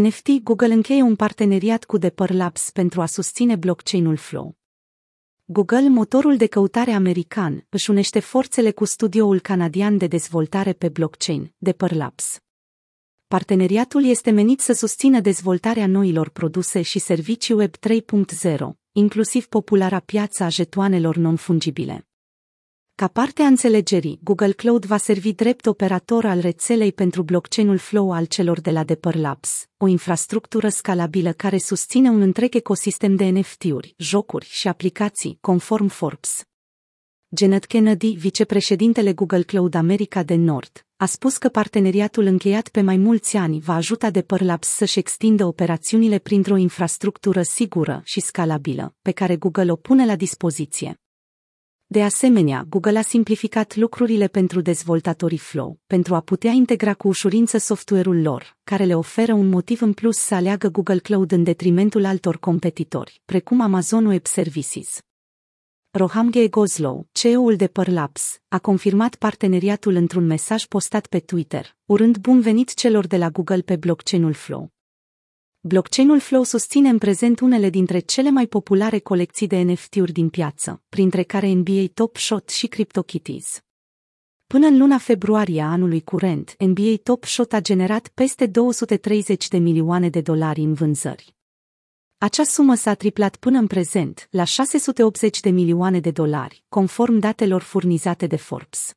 NFT Google încheie un parteneriat cu Depper Labs pentru a susține blockchain-ul Flow. Google, motorul de căutare american, își unește forțele cu studioul canadian de dezvoltare pe blockchain, Depper Labs. Parteneriatul este menit să susțină dezvoltarea noilor produse și servicii Web 3.0, inclusiv populara piața a jetoanelor non-fungibile. Ca parte a înțelegerii, Google Cloud va servi drept operator al rețelei pentru blockchain-ul Flow al celor de la Depper Labs, o infrastructură scalabilă care susține un întreg ecosistem de NFT-uri, jocuri și aplicații, conform Forbes. Janet Kennedy, vicepreședintele Google Cloud America de Nord, a spus că parteneriatul încheiat pe mai mulți ani va ajuta Depper Labs să-și extindă operațiunile printr-o infrastructură sigură și scalabilă, pe care Google o pune la dispoziție. De asemenea, Google a simplificat lucrurile pentru dezvoltatorii Flow, pentru a putea integra cu ușurință software-ul lor, care le oferă un motiv în plus să aleagă Google Cloud în detrimentul altor competitori, precum Amazon Web Services. Rohamge Goslow, CEO-ul de Perlaps, a confirmat parteneriatul într-un mesaj postat pe Twitter, urând bun venit celor de la Google pe blockchain-ul Flow. Blockchain-ul Flow susține în prezent unele dintre cele mai populare colecții de NFT-uri din piață, printre care NBA Top Shot și CryptoKitties. Până în luna februarie a anului curent, NBA Top Shot a generat peste 230 de milioane de dolari în vânzări. Acea sumă s-a triplat până în prezent, la 680 de milioane de dolari, conform datelor furnizate de Forbes.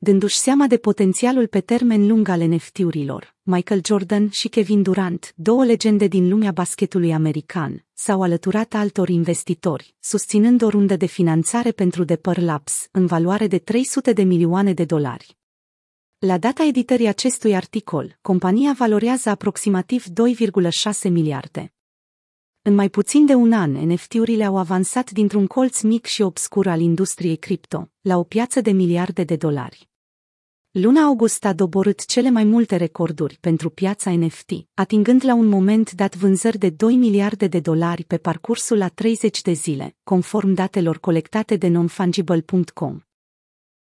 Dându-și seama de potențialul pe termen lung al NFT-urilor, Michael Jordan și Kevin Durant, două legende din lumea basketului american, s-au alăturat altor investitori, susținând o rundă de finanțare pentru Depper Labs, în valoare de 300 de milioane de dolari. La data editării acestui articol, compania valorează aproximativ 2,6 miliarde. În mai puțin de un an, NFT-urile au avansat dintr-un colț mic și obscur al industriei cripto, la o piață de miliarde de dolari. Luna august a doborât cele mai multe recorduri pentru piața NFT, atingând la un moment dat vânzări de 2 miliarde de dolari pe parcursul a 30 de zile, conform datelor colectate de nonfungible.com.